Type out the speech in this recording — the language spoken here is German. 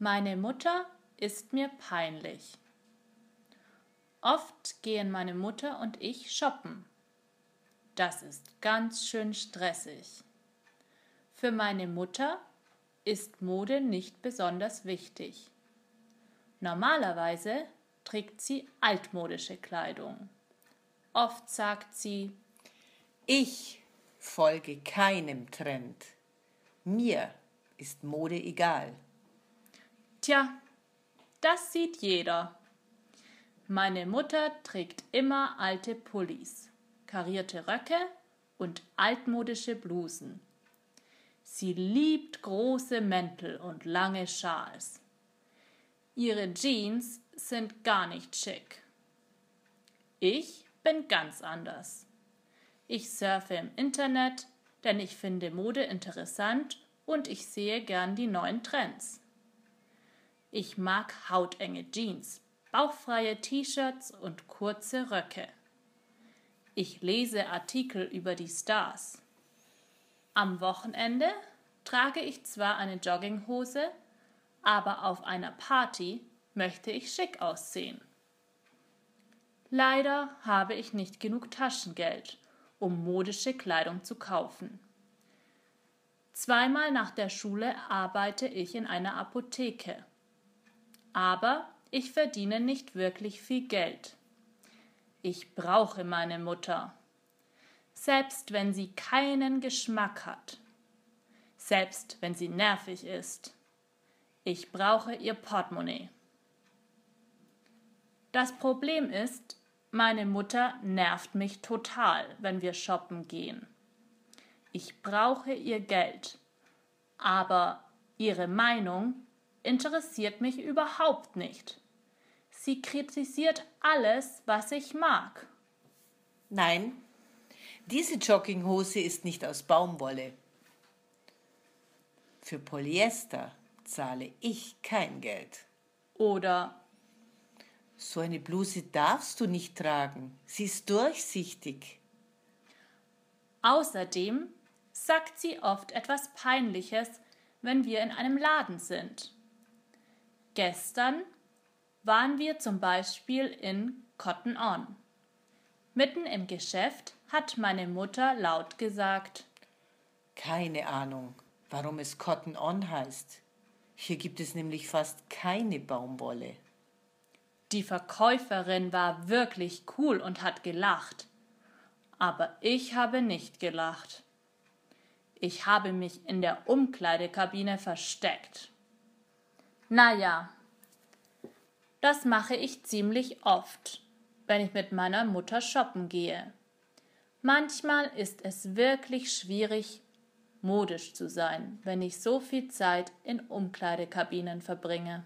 Meine Mutter ist mir peinlich. Oft gehen meine Mutter und ich shoppen. Das ist ganz schön stressig. Für meine Mutter ist Mode nicht besonders wichtig. Normalerweise trägt sie altmodische Kleidung. Oft sagt sie Ich folge keinem Trend. Mir ist Mode egal. Tja, das sieht jeder. Meine Mutter trägt immer alte Pullis, karierte Röcke und altmodische Blusen. Sie liebt große Mäntel und lange Schals. Ihre Jeans sind gar nicht schick. Ich bin ganz anders. Ich surfe im Internet, denn ich finde Mode interessant und ich sehe gern die neuen Trends. Ich mag hautenge Jeans, bauchfreie T-Shirts und kurze Röcke. Ich lese Artikel über die Stars. Am Wochenende trage ich zwar eine Jogginghose, aber auf einer Party möchte ich schick aussehen. Leider habe ich nicht genug Taschengeld, um modische Kleidung zu kaufen. Zweimal nach der Schule arbeite ich in einer Apotheke. Aber ich verdiene nicht wirklich viel Geld. Ich brauche meine Mutter selbst wenn sie keinen Geschmack hat, selbst wenn sie nervig ist. Ich brauche ihr Portemonnaie. Das Problem ist, meine Mutter nervt mich total, wenn wir shoppen gehen. Ich brauche ihr Geld, aber ihre Meinung interessiert mich überhaupt nicht. Sie kritisiert alles, was ich mag. Nein, diese Jogginghose ist nicht aus Baumwolle. Für Polyester zahle ich kein Geld. Oder so eine Bluse darfst du nicht tragen. Sie ist durchsichtig. Außerdem sagt sie oft etwas Peinliches, wenn wir in einem Laden sind. Gestern waren wir zum Beispiel in Cotton On. Mitten im Geschäft hat meine Mutter laut gesagt. Keine Ahnung, warum es Cotton On heißt. Hier gibt es nämlich fast keine Baumwolle. Die Verkäuferin war wirklich cool und hat gelacht. Aber ich habe nicht gelacht. Ich habe mich in der Umkleidekabine versteckt. Naja, das mache ich ziemlich oft, wenn ich mit meiner Mutter shoppen gehe. Manchmal ist es wirklich schwierig, modisch zu sein, wenn ich so viel Zeit in Umkleidekabinen verbringe.